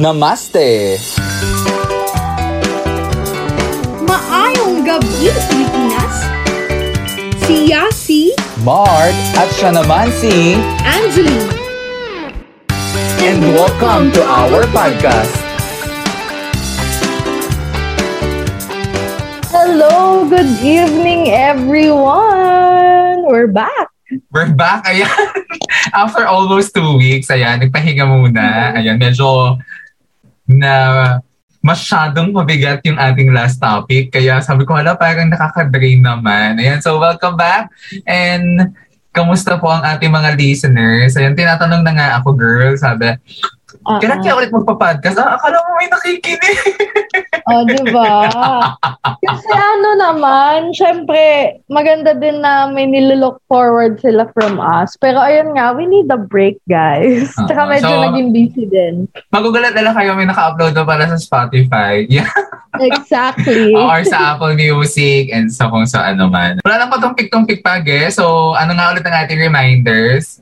Namaste! Maayong gabi, Pilipinas! Si Yasi, Mark at siya naman si... Angeline, And welcome to our podcast. Hello, good evening everyone! We're back! We're back. Ayan. After almost two weeks, ayan, nagpahinga muna. Ayan, medyo na masyadong mabigat yung ating last topic. Kaya sabi ko, hala, parang nakaka-drain naman. Ayan, so welcome back. And kamusta po ang ating mga listeners? Ayan, tinatanong na nga ako, girl. Sabi, Uh-uh. kailan kaya ulit magpa-podcast? Ah, akala mo may nakikinig. Oh, di ba? Kasi ano naman, syempre, maganda din na may nililook forward sila from us. Pero ayun nga, we need a break, guys. Oo. Tsaka medyo So- naging busy din. Magugulat na lang kayo may naka-upload na pala sa Spotify. Yeah. Exactly. or sa Apple Music and sa kung saan man. Wala lang patumpik-tumpik pa, guys. So, ano nga ulit ang ating reminders?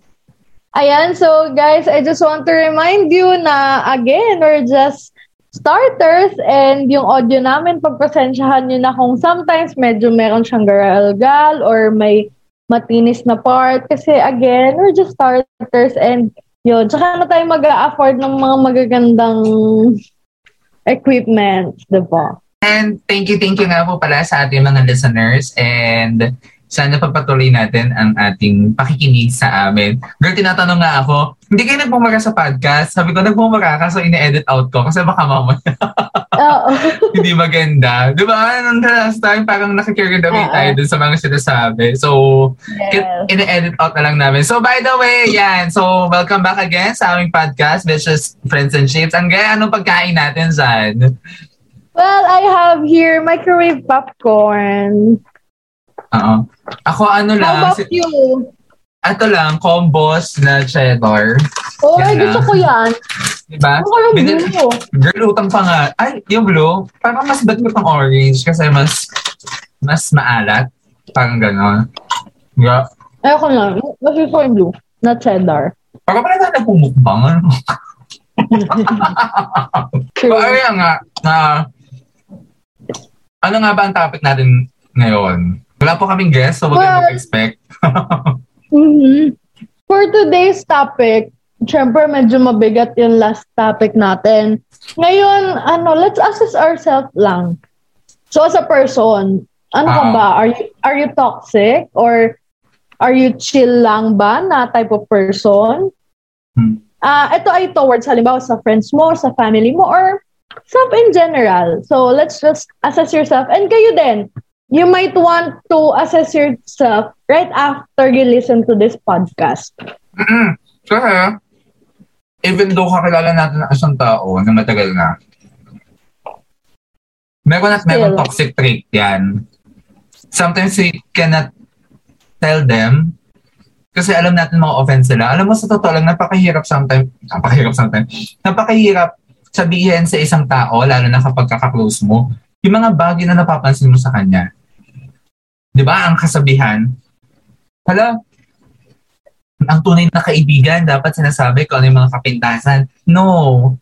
Ayan, so guys, I just want to remind you na again, we're just starters and yung audio namin, pagpasensyahan nyo na kung sometimes medyo meron siyang garalgal or may matinis na part. Kasi again, we're just starters and yun, tsaka na tayo mag afford ng mga magagandang equipment, di? And thank you, thank you nga po pala sa ating mga listeners and sana pagpatuloy natin ang ating pakikinig sa amin. Girl, tinatanong nga ako, hindi kayo nagpumara sa podcast? Sabi ko, nagpumara ka so ine-edit out ko kasi baka mamaya Oo. hindi maganda. Di ba? Nung last time, parang nakikirig away tayo dun sa mga sinasabi. So, yes. ine-edit out na lang namin. So, by the way, yan. So, welcome back again sa aming podcast, Vicious Friends and Shapes. Ang gaya, anong pagkain natin, Zan? Well, I have here microwave popcorn. Oo. Ako, ano How lang, about si- you? ato lang, combos na cheddar. Oh, Yan gusto ko yan. Di ba? Ano yung Binil- blue? Girl, utang pa nga. Ay, yung blue, parang mas ba't mo pang orange kasi mas mas maalat. Parang gano'n. Yeah. Ayoko na. Mas gusto ko yung blue. Na cheddar. Parang pala na nagpumukbang. Ano? So, ayun nga, na, ano nga ba ang topic natin ngayon? Wala po kaming guest, so huwag Well- well, mag-expect. Mhm. For today's topic, syempre medyo mabigat yung last topic natin. Ngayon, ano, let's assess ourselves lang. So as a person, ano ka Ah. ba? Are you, are you toxic? Or are you chill lang ba na type of person? Hmm. Ah, ito ay towards halimbawa sa friends mo, sa family mo, or self in general. So let's just assess yourself. And kayo din, you might want to assess yourself right after you listen to this podcast. Mm-mm. Kasi, even though kakilala natin ang isang tao na matagal na, meron at meron toxic trait yan. Sometimes we cannot tell them kasi alam natin mga offense sila. Alam mo, sa totoo lang, napakahirap sometimes, napakahirap sometimes, napakahirap sabihin sa isang tao, lalo na kapag kaka-close mo, yung mga bagay na napapansin mo sa kanya. Di ba? Ang kasabihan, hala, ang tunay na kaibigan, dapat sinasabi kung ano yung mga kapintasan. No.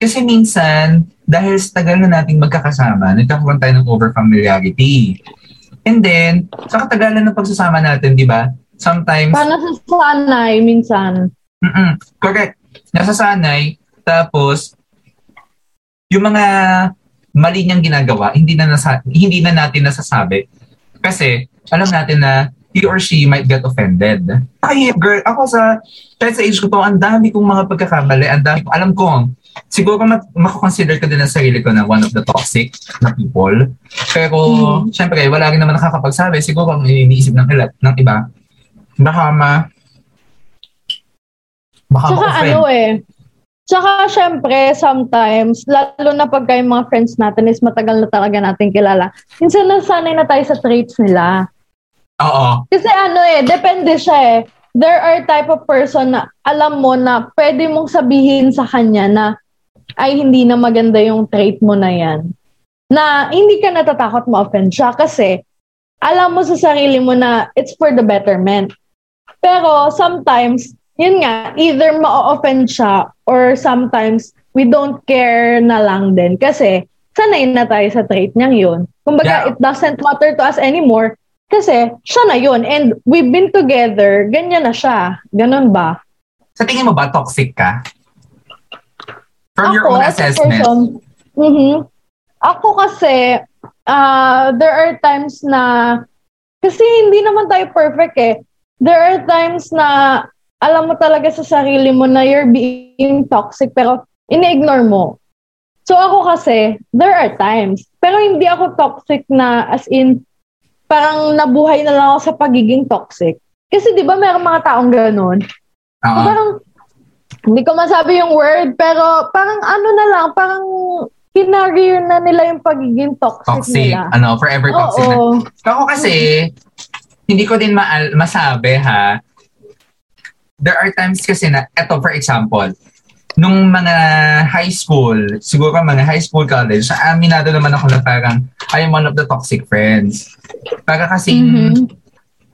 Kasi minsan, dahil sa tagal na nating magkakasama, nagkakaroon tayo ng over-familiarity. And then, sa katagalan ng pagsasama natin, di ba? Sometimes, Paano sa sanay minsan? mm correct, nasasanay, tapos, yung mga mali niyang ginagawa, hindi na, nasa, hindi na natin nasasabi. Kasi, alam natin na he or she might get offended. Ay, girl, ako sa, kahit sa age ko to, ang dami kong mga pagkakamali, ang dami, alam ko, siguro mak- makakonsider ko din ang sarili ko na one of the toxic na people. Pero, Mhm. syempre, wala rin naman nakakapagsabi. Siguro ang iniisip ng, ilan, ng iba, baka ma, baka Tsaka ma-offend. ano eh, tsaka syempre sometimes, lalo na pagka yung mga friends natin is matagal na talaga natin kilala, minsan nasanay na tayo sa traits nila. Oo. Kasi ano eh, depende siya eh. There are type of person na alam mo na pwede mong sabihin sa kanya na ay hindi na maganda yung trait mo na yan. Na hindi ka natatakot ma-offend siya kasi alam mo sa sarili mo na it's for the betterment. Pero sometimes, yun nga, either ma-offend siya or sometimes we don't care na lang din. Kasi, sanay na tayo sa trait niyang yun. Kumbaga, Yeah. it doesn't matter to us anymore. Kasi, siya na yun. And we've been together, ganyan na siya. Ganon ba? Sa tingin mo ba, toxic ka? From your Ako, own as a assessment. person, mhm. Ako kasi, ah, there are times na, kasi hindi naman tayo perfect eh. There are times na, alam mo talaga sa sarili mo na you're being toxic, pero ini-ignore mo. So ako kasi, there are times. Pero hindi ako toxic na as in, parang nabuhay na lang ako sa pagiging toxic. Kasi di ba merong mga taong ganun? So, Oo. parang, hindi ko masabi yung word, pero parang ano na lang, parang kinareer na nila yung pagiging toxic, toxic. nila. Ano, forever toxic na. Oo. Ako kasi, hindi ko din maal- masabi ha. There are times kasi na, eto for example, nung mga high school, siguro mga high school college, aminado naman ako na parang I am one of the toxic friends. Para kasi, Mhm.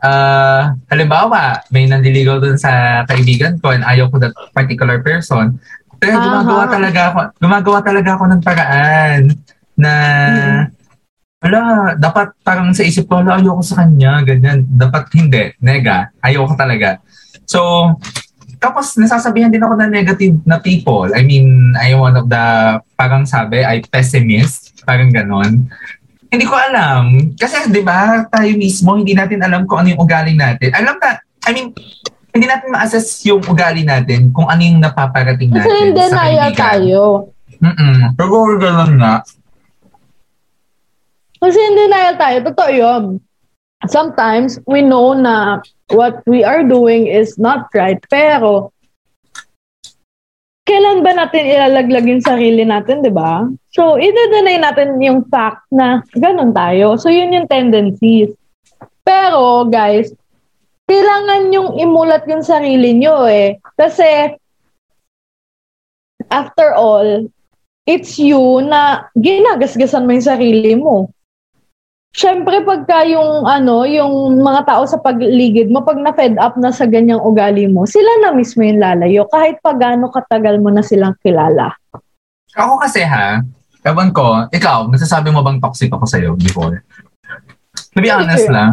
ah, halimbawa, may nandiligaw dun sa kaibigan ko and ayaw ko that particular person. Pero Aha. gumagawa talaga ako, gumagawa talaga ako ng paraan na wala, dapat parang sa isip ko, wala, ayoko sa kanya, ganyan. Dapat hindi, nega, ayoko talaga. So, tapos nasasabihan din ako ng negative na people. I mean, I am one of the, parang sabi, ay pessimist, parang ganon. Hindi ko alam. Kasi, di ba, tayo mismo, hindi natin alam kung ano yung ugali natin. Alam na, I mean, hindi natin ma-assess yung ugali natin kung ano yung napaparating Kasi natin hindi sa naya kaibigan. tayo. Mm-mm. Pero ganun nga. Kasi hindi naya tayo. Totoo yun. Sometimes, we know na what we are doing is not right. Pero, kailan ba natin ilalaglag yung sarili natin, di ba? So, i-deny natin yung fact na ganun tayo. So, yun yung tendencies. Pero, guys, kailangan yung imulat yung sarili nyo eh. Kasi, after all, it's you na ginagasgasan mo yung sarili mo. Siyempre, pagka yung, ano, yung mga tao sa pagligid mo, pag na-fed up na sa ganyang ugali mo, sila na mismo yung lalayo, kahit pa gaano katagal mo na silang kilala. Ako kasi ha, ewan ko, ikaw, nasasabi mo bang toxic ako sa'yo before? To be honest Hindi. lang,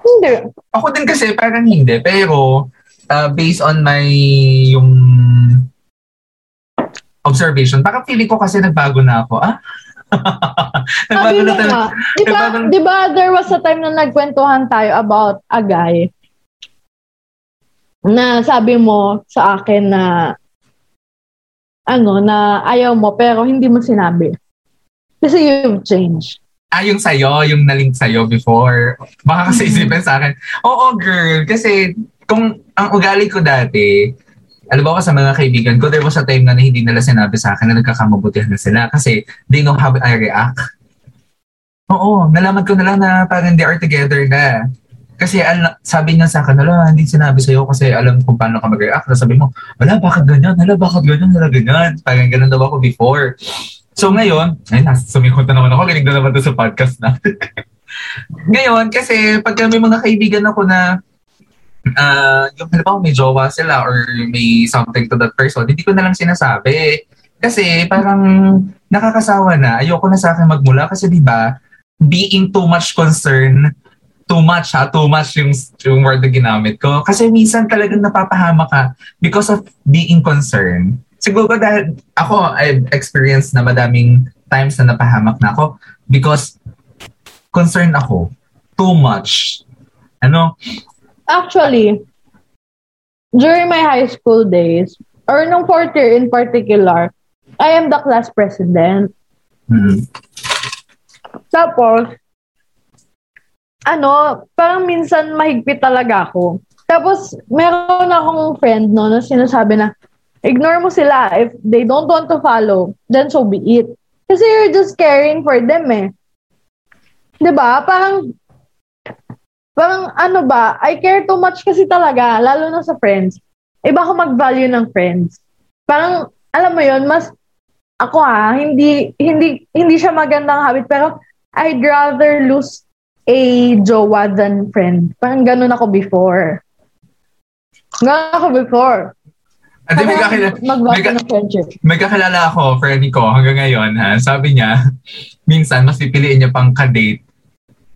Hindi. ako din kasi parang hindi, pero uh, based on my yung observation, parang feeling ko kasi nagbago na ako. Ah? nagbago na nga, di ba, di ba there was a time na nagkwentuhan tayo about a guy na sabi mo sa akin na ano, na ayaw mo pero hindi mo sinabi. Kasi you've changed. Ah, yung sa'yo, yung nalink sa'yo before. Baka kasi Mhm. isipin sa akin, oo girl, kasi kung ang ugali ko dati, alam ba sa mga kaibigan ko, there was a time na hindi nila sinabi sa akin na nagkakamabutihan na sila kasi they know how I react. Oo, nalaman ko na lang na parang they are together na. Kasi al- sabi niya sa akin, ala, hindi sinabi sa'yo kasi alam kung paano ka mag-react. Tapos sabi mo, wala, bakit ganyan? Wala, bakit ganyan? Wala, ganyan. Parang ganun daw ako before. So ngayon, ay, nas, sumikot na naman ako. Kinig na naman to sa podcast na. ngayon, kasi pag may mga kaibigan ako na ah yung halimbawa may jowa sila or may something to that person, hindi ko na lang sinasabi. Kasi parang nakakasawa na. Ayoko na sa akin magmula kasi di ba being too much concern, too much ha, too much yung, yung word na ginamit ko. Kasi minsan talagang napapahama ka because of being concerned. Siguro dahil ako, I've experienced na madaming times na napahamak na ako because concerned ako. Too much. Ano? Actually, during my high school days, or nung fourth year in particular, I am the class president. Hmm. Tapos, ano, parang minsan mahigpit talaga ako. Tapos, meron akong friend no, na sinasabi na, ignore mo sila. If they don't want to follow, then so be it. Kasi you're just caring for them eh. ba Parang, parang ano ba, I care too much kasi talaga, lalo na sa friends. Iba ako mag-value ng friends. Parang, alam mo yon mas, ako ha, hindi, hindi, hindi siya magandang habit, pero I'd rather lose a jowa than friend. Parang ganun ako before. Ganun ako before. At may, kakila- Mag-back may, may kakilala ako, friend ko, hanggang ngayon, ha, sabi niya, minsan, mas pipiliin niya pang kadate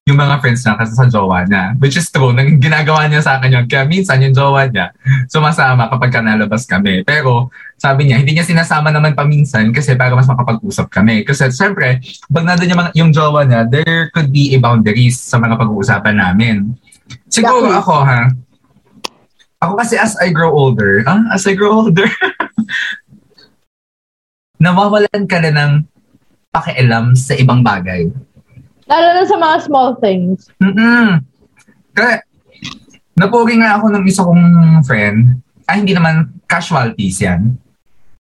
yung mga friends niya kasi sa jowa niya. Which is true, nang ginagawa niya sa akin yun. Kaya minsan yung jowa niya, sumasama kapag ka nalabas kami. Pero sabi niya, hindi niya sinasama naman paminsan kasi para mas makapag-usap kami. Kasi syempre, pag nandun yung, mga, yung jowa niya, there could be a boundaries sa mga pag-uusapan namin. Siguro Exactly. ako ha, ako kasi as I grow older, ah, as I grow older, nawawalan ka na ng pakialam sa ibang bagay. Lalo na sa mga small things. Mm-mm. Kaya, napuri nga ako ng isa kong friend, ay hindi naman casualties yan.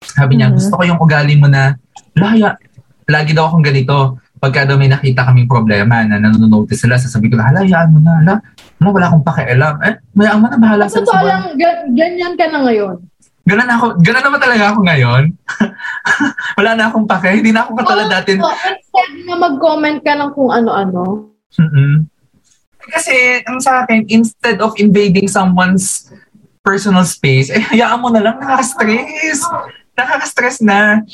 Sabi niya, Mhm. gusto ko yung ugali mo na, laya, lagi daw akong ganito. Pagka daw may nakita kaming problema na nanonotice sila, sasabi ko na, halayaan mo na, hala, wala akong pakialam. Eh, mayaan mo na, bahala Sa totoo lang, ga- ganyan ka na ngayon. Ganun ako, ganun naman talaga ako ngayon. wala na akong pake, hindi na ako katulad dati. So, instead na mag-comment ka ng kung ano-ano. Mm-mm. Kasi, ang sa akin, instead of invading someone's personal space, eh, hayaan mo na lang, nakaka-stress. Nakaka-stress na.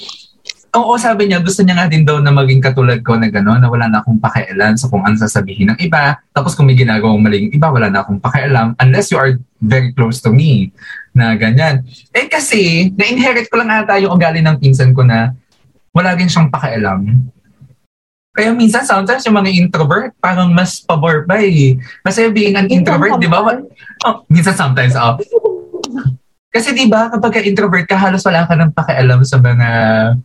Oo, sabi niya, gusto niya nga din daw na maging katulad ko na gano'n, na wala na akong pakialam sa kung ano sasabihin ng iba. Tapos kung may ginagawang maling iba, wala na akong pakialam unless you are very close to me na ganyan. Eh kasi, na-inherit ko lang ata yung ugali ng pinsan ko na wala rin siyang pakialam. Kaya minsan, sometimes yung mga introvert, parang mas pabor pa eh. Kasi being an introvert, di ba? Oh, minsan sometimes, oh. Kasi di ba, kapag ka introvert ka, halos wala ka ng pakialam sa mga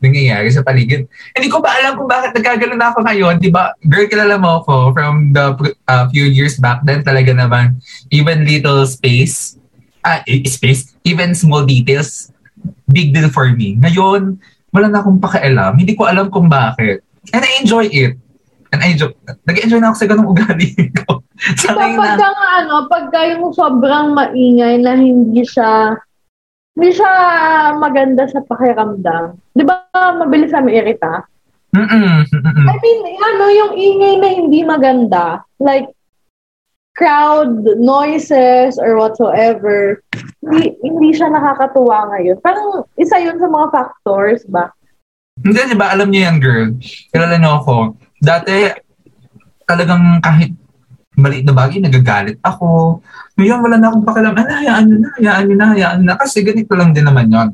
nangyayari sa paligid. Hindi ko ba alam kung bakit nagkaganon ako ngayon. Di ba, girl, kilala mo ako from the uh, few years back then, talaga naman, even little space, ah, eh, space, even small details, big deal for me. Ngayon, wala na akong pakialam. Hindi ko alam kung bakit. And I enjoy it. And I enjoy, nag-enjoy na ako sa ganong ugali ko. sa Diba, na, pagka nga, ano, pagka yung sobrang maingay na hindi siya, hindi siya maganda sa pakiramdam. Di ba, mabilis sa irita? mm-mm, mm-mm. I mean, ano, yung ingay na hindi maganda, like, crowd noises or whatsoever, hindi, hindi siya nakakatuwa ngayon. Parang isa yun sa mga factors ba? Hindi, di ba? Alam niyo yan, girl. Kilala niyo ako. Dati, talagang kahit maliit na bagay, nagagalit ako. Ngayon, wala na akong pakialam. Ano, hayaan niyo na, hayaan niyo na, hayaan na. Kasi ganito lang din naman yon.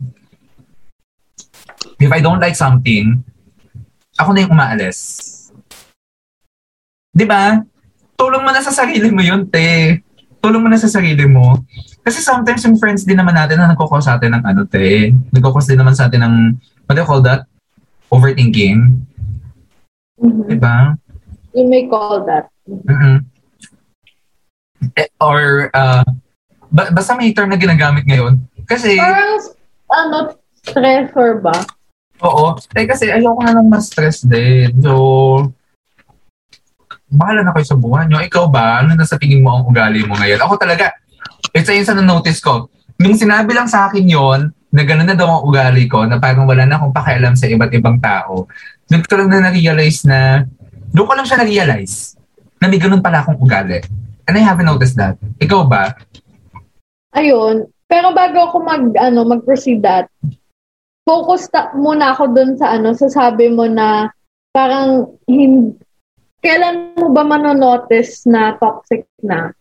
If I don't like something, ako na yung umaalis. Di ba? Tulong mo na sa sarili mo yun, te. Tulong mo na sa sarili mo. Kasi sometimes yung friends din naman natin na nagkukos sa atin ng ano, te. Nagkukos din naman sa atin ng, what do you call that? Overthinking. Mhm. Diba? You may call that. mm Eh, or, uh, ba- basta may term na ginagamit ngayon. Kasi, Parang, ano, stressor ba? oo. Eh, kasi ayoko na lang ma-stress din. So, bahala na kayo sa buhay nyo. Ikaw ba? Ano na sa tingin mo ang ugali mo ngayon? Ako talaga, isa yun sa na-notice ko. Nung sinabi lang sa akin yon na gano'n na daw ang ugali ko, na parang wala na akong pakialam sa iba't ibang tao, doon ko lang na na-realize na, doon ko lang siya na-realize na may ganun pala akong ugali. And I haven't noticed that. Ikaw ba? Ayun. Pero bago ako mag, ano, mag-proceed that, focus ta- muna ako dun sa ano, sasabi mo na parang hin- kailan mo ba manonotice na toxic na?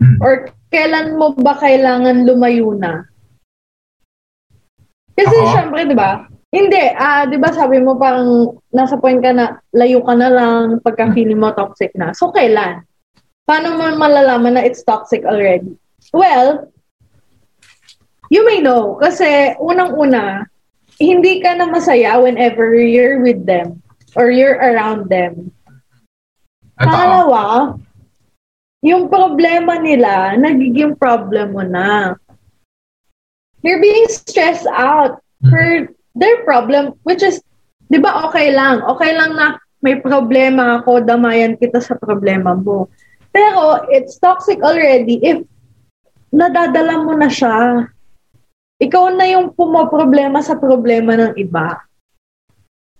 Hmm. Or kailan mo ba kailangan lumayo na? Kasi Ako? syempre, di ba? Hindi, ah, di ba sabi mo parang nasa point ka na layo ka na lang pagka feeling mo toxic na. So, kailan? Paano mo malalaman na it's toxic already? Well, you may know. Kasi unang-una, hindi ka na masaya whenever you're with them or you're around them. Pangalawa, yung problema nila, nagiging problem mo na. You're being stressed out for their problem, which is, di ba okay lang? Okay lang na may problema ako, damayan kita sa problema mo. Pero it's toxic already if nadadala mo na siya. Ikaw na yung pumoproblema sa problema ng iba.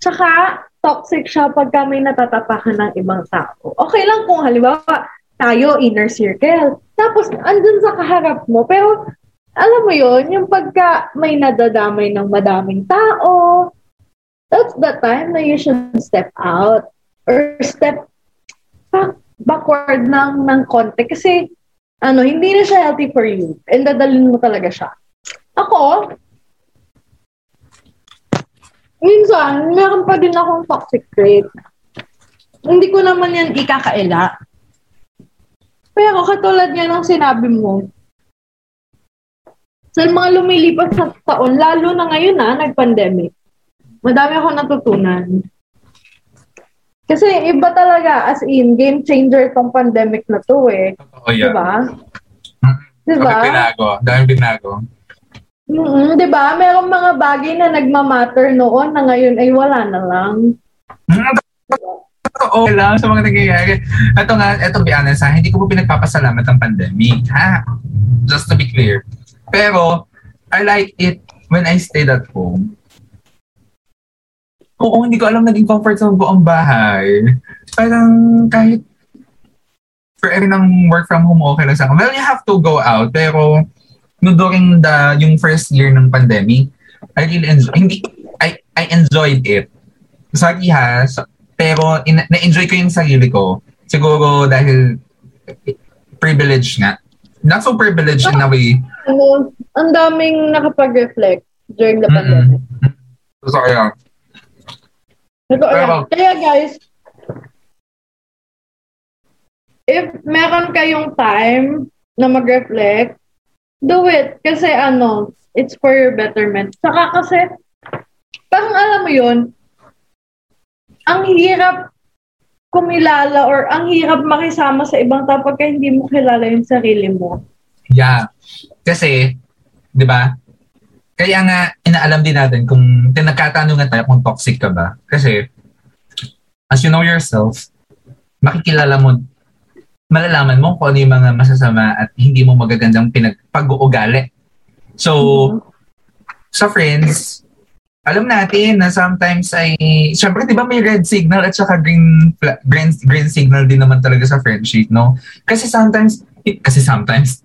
Tsaka, toxic siya pagka may natatapakan ng ibang tao. Okay lang kung halimbawa tayo, inner circle. Tapos, andun sa kaharap mo. Pero, alam mo yon yung pagka may nadadamay ng madaming tao, that's the time na you should step out or step backward ng, ng konti. Kasi, ano, hindi na siya healthy for you. And dadalhin mo talaga siya. Ako, minsan, meron pa din akong toxic trait. Hindi ko naman yan ikakaila. Pero katulad nga ng sinabi mo, sa mga lumilipas na taon, lalo na ngayon na, nag-pandemic, madami ako natutunan. Kasi iba talaga, as in, game changer tong pandemic na to eh. Totoo yan. Diba? Diba? Bakit binago? Dahil binago. mm di ba? Merong mga bagay na nagmamatter noon na ngayon ay wala na lang. Mm, Totoo lang sa mga nangyayari. Ito nga, ito be honest ha, hindi ko po pinagpapasalamat ang pandemic. Ha? Just to be clear. Pero, I like it when I stayed at home. Oo, hindi ko alam naging comfort sa buong bahay. Parang kahit forever ng work from home, okay lang sa akin. Well, you have to go out, pero no during the, yung first year ng pandemic, I really enjoy, hindi, I, I enjoyed it. Sorry ha, so- pero in, na-enjoy ko yung sarili ko. Siguro dahil privilege nga. Not so privileged in a way. Ano, ang daming nakapag-reflect during the Mm-mm. pandemic. So, kaya, Totoo yan. Kaya guys, if meron kayong time na mag-reflect, do it. Kasi ano, it's for your betterment. Saka kasi, parang alam mo yun, ang hirap kumilala or ang hirap makisama sa ibang tao pagka hindi mo kilala yung sarili mo. yeah. Kasi, di ba, kaya nga, inaalam din natin kung tinagkatanungan tayo kung toxic ka ba. Kasi, as you know yourself, makikilala mo, malalaman mo kung ano yung mga masasama at hindi mo magagandang pinagpag-uugali. So, sa friends, alam natin na sometimes ay, syempre di ba may red signal at saka green, green, green signal din naman talaga sa friendship, no? Kasi sometimes, kasi sometimes,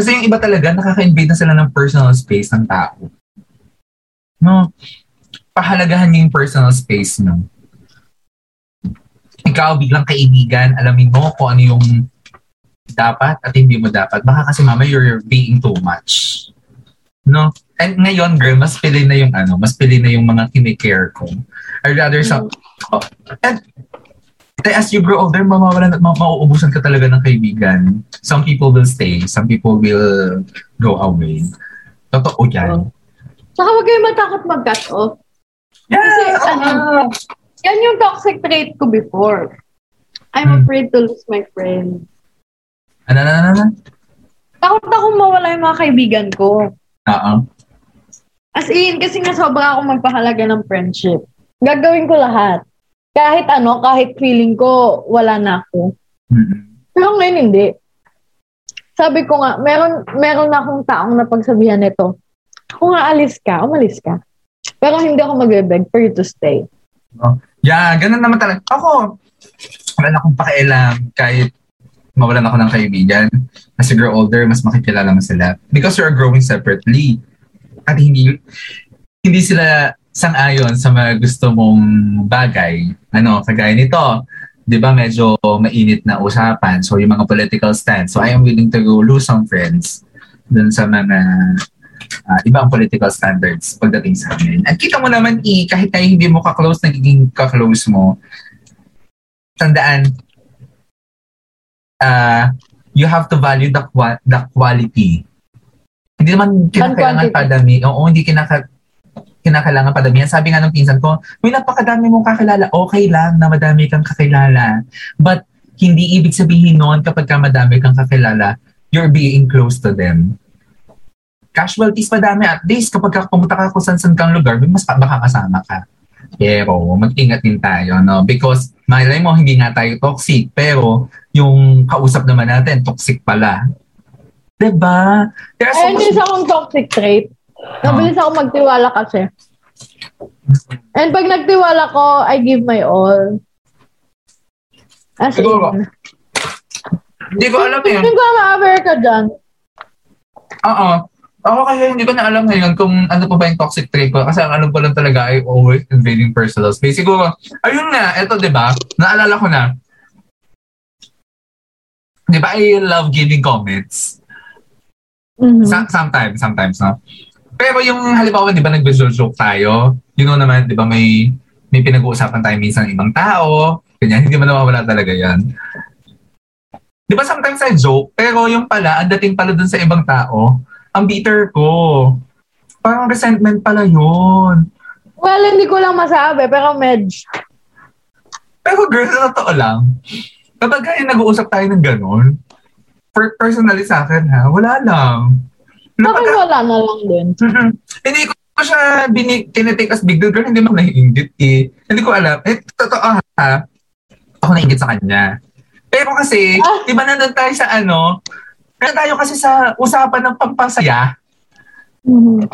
kasi yung iba talaga, nakaka-invade na sila ng personal space ng tao. No? Pahalagahan niyo yung personal space, no? Ikaw biglang kaibigan, alamin mo kung ano yung dapat at hindi mo dapat. Baka kasi mama, you're being too much. No? And ngayon, girl, mas pili na yung ano, mas pili na yung mga kinikare ko. I rather sa... Oh, and as you grow older, mamawalan at ma- mauubusan ka talaga ng kaibigan. Some people will stay, some people will go away. Totoo yan. Saka huwag kayo matakot mag-cut off. Yeah! Kasi, oo ano. Yan yung toxic trait ko before. I'm Hmm. afraid to lose my friend. Ano, ano, ano, ano? Takot akong mawala yung mga kaibigan ko. Oo. As in, kasi nga sobra akong magpahalaga ng friendship. Gagawin ko lahat. Kahit ano, kahit feeling ko wala na ako. Mm-mm. Pero ngayon hindi. Sabi ko nga, meron, meron na akong taong napagsabihan nito. Kung aalis ka, umalis ka. Pero hindi ako magbe-beg for you to stay. Yeah, ganun naman talaga. Ako, wala na akong pakialam kahit mawalan ako ng kaibigan. As you grow older, mas makikilala mo sila. Because you're growing separately. At hindi, hindi sila sang-ayon sa mga gusto mong bagay. Ano, kagaya nito, di ba medyo mainit na usapan. So, yung mga political stance. So, I am willing to go lose some friends dun sa mga ah, ibang political standards pagdating sa amin. At kita mo naman, i, kahit na hindi mo ka-close, nagiging ka-close mo, tandaan, ah, you have to value the, qua- the quality. Hindi naman kinakailangan padami. Oo, hindi kinaka, kinakailangan padamihan. Sabi nga ng pinsan ko, may napakadami mong kakilala. Okay lang na madami kang kakilala. But hindi ibig sabihin noon kapag ka madami kang kakilala, you're being close to them. Casualties madami. At least kapag ka pumunta ka kung saan-saan kang lugar, may mas baka kasama ka. Pero mag-ingat din tayo, no? Because malay mo, hindi nga tayo toxic. Pero yung kausap naman natin, toxic pala. Diba? Kaya so Ayun din sa akong toxic trait. Nabilis ako magtiwala kasi. And pag nagtiwala ko, I give my all. As Siguro. in. Hindi ko alam eh. Hindi ko ma-aware ka dyan. Oo. Ako kaya hindi ko na alam ngayon kung ano pa ba yung toxic trait ko. Kasi ang alam ko lang talaga ay always invading personal space. Siguro, ayun na, eto ba Naalala ko na. 'Di ba I love giving comments. Mhm. Sa- sometimes, sometimes, no? Pero yung halimbawa, di ba, nag-joke tayo, you know naman, di ba, may may pinag-uusapan tayo minsan ng ibang tao, ganyan, hindi mo nawawala talaga yan. Di ba sometimes I joke, pero yung pala, ang dating pala dun sa ibang tao, ang bitter ko. Parang resentment pala yun. Well, hindi ko lang masabi, pero medj. Pero girl, sa totoo lang, kapag nag-uusap tayo ng ganun, per- personally sa akin ha, wala lang. Bakit wala na lang din? Mhm. Hindi ko siya bini, tinitake as big deal, girl. Hindi mo naiingit eh. Hindi ko alam. Eh, totoo ha. Ako naingit sa kanya. Pero kasi, Ah. di ba nandun tayo sa ano, nandun tayo kasi sa usapan ng pampasaya. Mhm.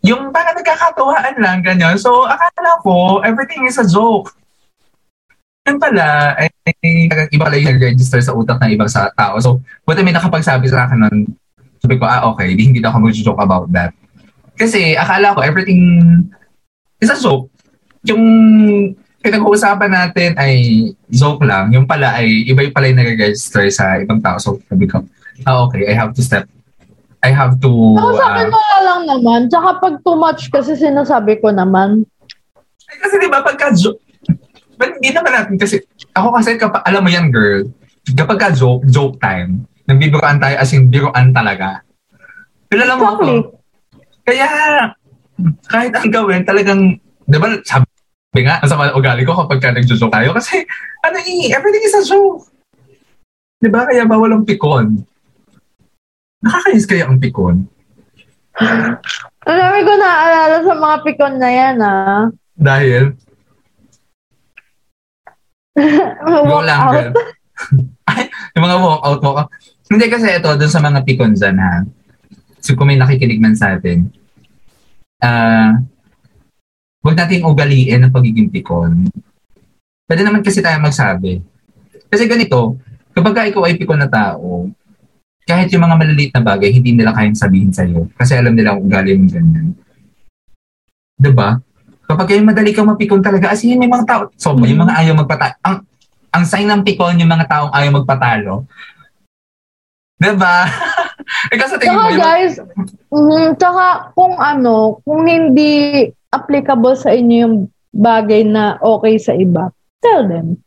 Yung parang nagkakatuwaan lang, ganyan. So, akala ko, everything is a joke. Yan pala, ay, iba pala yung register sa utak ng ibang sa tao. So, buti may nakapagsabi sa akin nun, sabi ko, ah, okay, di, hindi na ako mag-joke about that. Kasi, akala ko, everything is a joke. Yung pinag-uusapan natin ay joke lang. Yung pala ay, iba yung pala yung nag-register sa ibang tao. So, sabi ko, ah, okay, I have to step I have to... Ako sa akin wala lang naman. Tsaka pag too much kasi sinasabi ko naman. Ay, kasi di ba pagka joke, but hindi naman natin kasi, ako kasi, kapag, alam mo yan girl, kapag ka joke, joke time, nagbibiroan tayo as in biroan talaga. Kilala mo ako. Kaya, kahit ang gawin, talagang, di ba, sabi nga, sa mga ugali ko kapag ka nag-joke tayo, kasi, ano eh, everything is a joke. Di ba? Kaya bawal ang pikon. Nakakainis kaya ang pikon. Ang dami ko naaalala sa mga pikon na yan, ah. Dahil, Walk out. Ay, yung mga walk out, out. Hindi kasi ito, dun sa mga pikon dyan, ha. So, kung may nakikinig man sa atin, ah, huwag natin ugaliin ang pagiging pikon. Pwede naman kasi tayo magsabi. Kasi ganito, kapag ka ikaw ay pikon na tao, kahit yung mga maliliit na bagay, hindi nila kayang sabihin sa'yo. Kasi alam nila kung ugali mo ganyan. Diba? Kapag kayo madali kang mapikon talaga, as in, may mga tao, so, yung mga ayaw magpatalo, ang, ang sign ng pikon, yung mga taong ayaw magpatalo. Diba? Ikaw sa tingin mo, yung, guys, mhm, tsaka kung ano, kung hindi applicable sa inyo yung bagay na okay sa iba, tell them.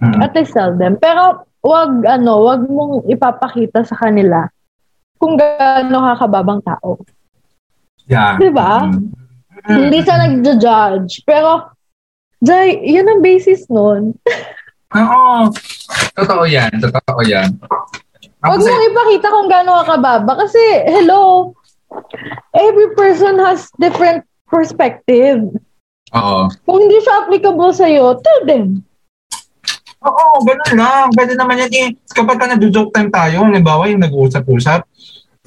Mm. At least tell them. Pero wag ano, wag mong ipapakita sa kanila kung gaano kakababang tao. yeah. Diba? Mm. Hindi sa nagja-judge. Pero, Jai, yun ang basis nun. Oo. Totoo yan. Totoo yan. Huwag kasi, mong ipakita kung gaano ka kababa. Kasi, hello, every person has different perspective. oo. Kung hindi siya applicable sa'yo, tell them. Oo, ganun lang. Pwede naman yan eh. Kapag ka nag-joke time tayo, halimbawa yung nag-uusap-usap,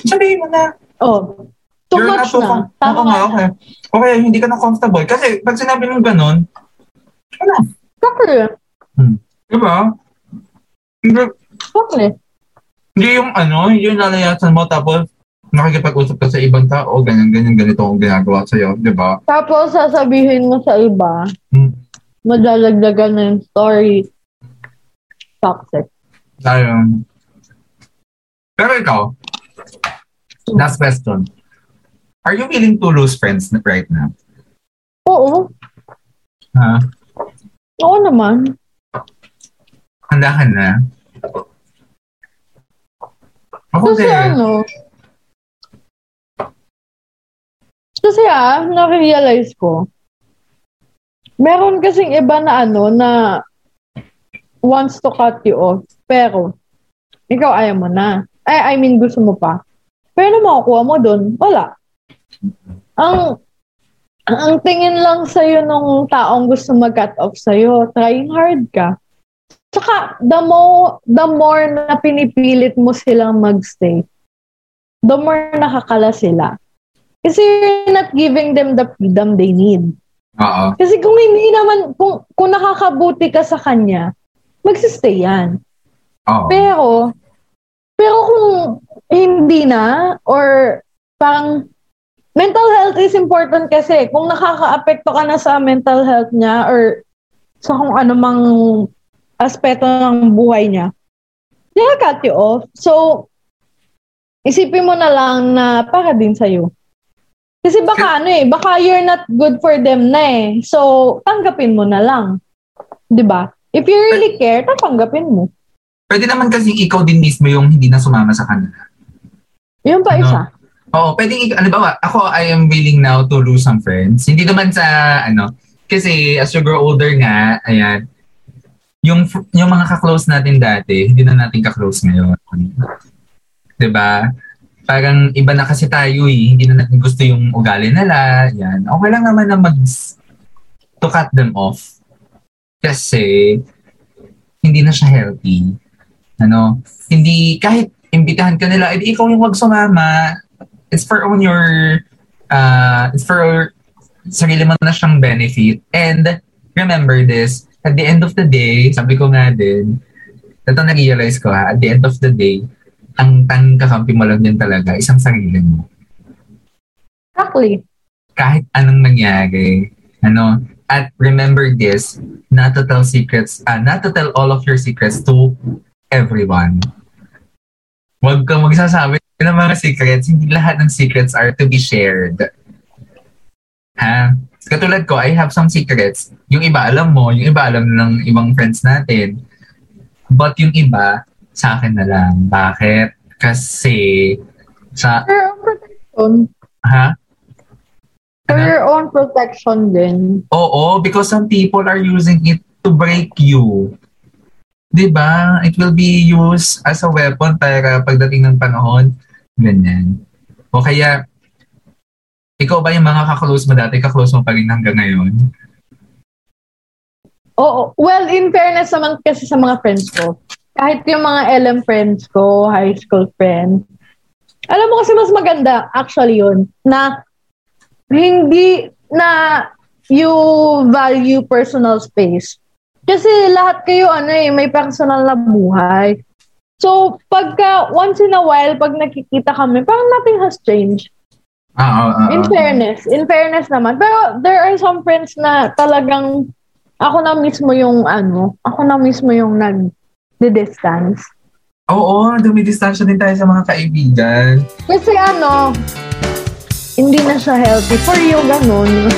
sabihin mo na, Oh, too You're much not so na. Tama nga, okay. Okay, hindi ka na comfortable. Kasi pag sinabi mong ganun, ano, Exactly. di ba? Hindi, Exactly. Hindi yung ano, yung lalayasan mo tapos nakikipag-usap ka sa ibang tao, ganyan, ganyan, ganito ang ginagawa sa'yo, di ba? Tapos, sasabihin mo sa iba, Hmm. madalagdagan na yung story. Toxic. Tayo. Pero ikaw, last question. Are you willing to lose friends right now? Oo. Ha? Oo naman. Handa ka na? Ako Kasi din. ano, kasi ah, na-realize ko, meron kasing iba na ano, na wants to cut you off, pero, ikaw ayaw mo na. Ay, I mean, gusto mo pa. Pero makukuha mo dun? Wala. Ang, ang tingin lang sa'yo nung taong gusto mag-cut off sa'yo, trying hard ka. Tsaka, the more, the more na pinipilit mo silang magstay, the more nakakala sila. Kasi you're not giving them the freedom they need. Oo. Kasi kung hindi naman, kung, kung nakakabuti ka sa kanya, magsistay yan. Oo. Pero, pero kung hindi na, or parang mental health is important kasi kung nakaka-apekto ka na sa mental health niya or sa kung ano mang aspeto ng buhay niya, they'll cut you off. So, isipin mo na lang na para din sa'yo. Kasi baka ano eh, baka you're not good for them na eh. So, tanggapin mo na lang. 'Di ba? If you really care, tatanggapin mo. Pwede naman kasi ikaw din mismo yung hindi na sumama sa kanila. Yun pa Ano? isa. Oo, pwedeng, ik- ano ba, ako, I am willing now to lose some friends. Hindi naman sa, ano, kasi as you grow older nga, ayan, yung, yung mga ka-close natin dati, hindi na natin ka-close ngayon. 'Di ba? Parang iba na kasi tayo eh, hindi na natin gusto yung ugali nila, yan. Okay lang naman na mag, to cut them off. Kasi, hindi na siya healthy. Ano, hindi, kahit imbitahan ka nila, edi ikaw yung wag sumama, it's for on your uh it's for sarili mo na siyang benefit and remember this at the end of the day sabi ko nga din ito na-realize ko ha at the end of the day ang tanging kakampi mo lang din talaga isang sarili mo Exactly. kahit anong nangyari ano at remember this not to tell secrets uh, not to tell all of your secrets to everyone Huwag kang magsasabi ng mga secrets. Hindi lahat ng secrets are to be shared. Ha? Katulad ko, I have some secrets. Yung iba alam mo, yung iba alam ng ibang friends natin. But yung iba, sa akin na lang. Bakit? Kasi, sa, For your own protection. ha? For Ano? your own protection din. Oo, because some people are using it to break you. 'Di ba? It will be used as a weapon para pagdating ng panahon, ganyan. O kaya, ikaw ba yung mga kaklose mo dati, kaklose mo pa rin hanggang ngayon? Oo. Well, in fairness naman kasi sa mga friends ko, kahit yung mga LM friends ko, high school friends, alam mo kasi mas maganda actually yun, na hindi na you value personal space. Kasi lahat kayo ano eh, may personal na buhay. So, pagka once in a while, pag nakikita kami, parang nothing has changed. Ah, ah, ah, In ah. fairness, in fairness naman. Pero there are some friends na talagang ako na mismo yung ano, ako na mismo yung nag distance Oo, dumidistansya din tayo sa mga kaibigan. Kasi ano, hindi na siya healthy for you, ganun.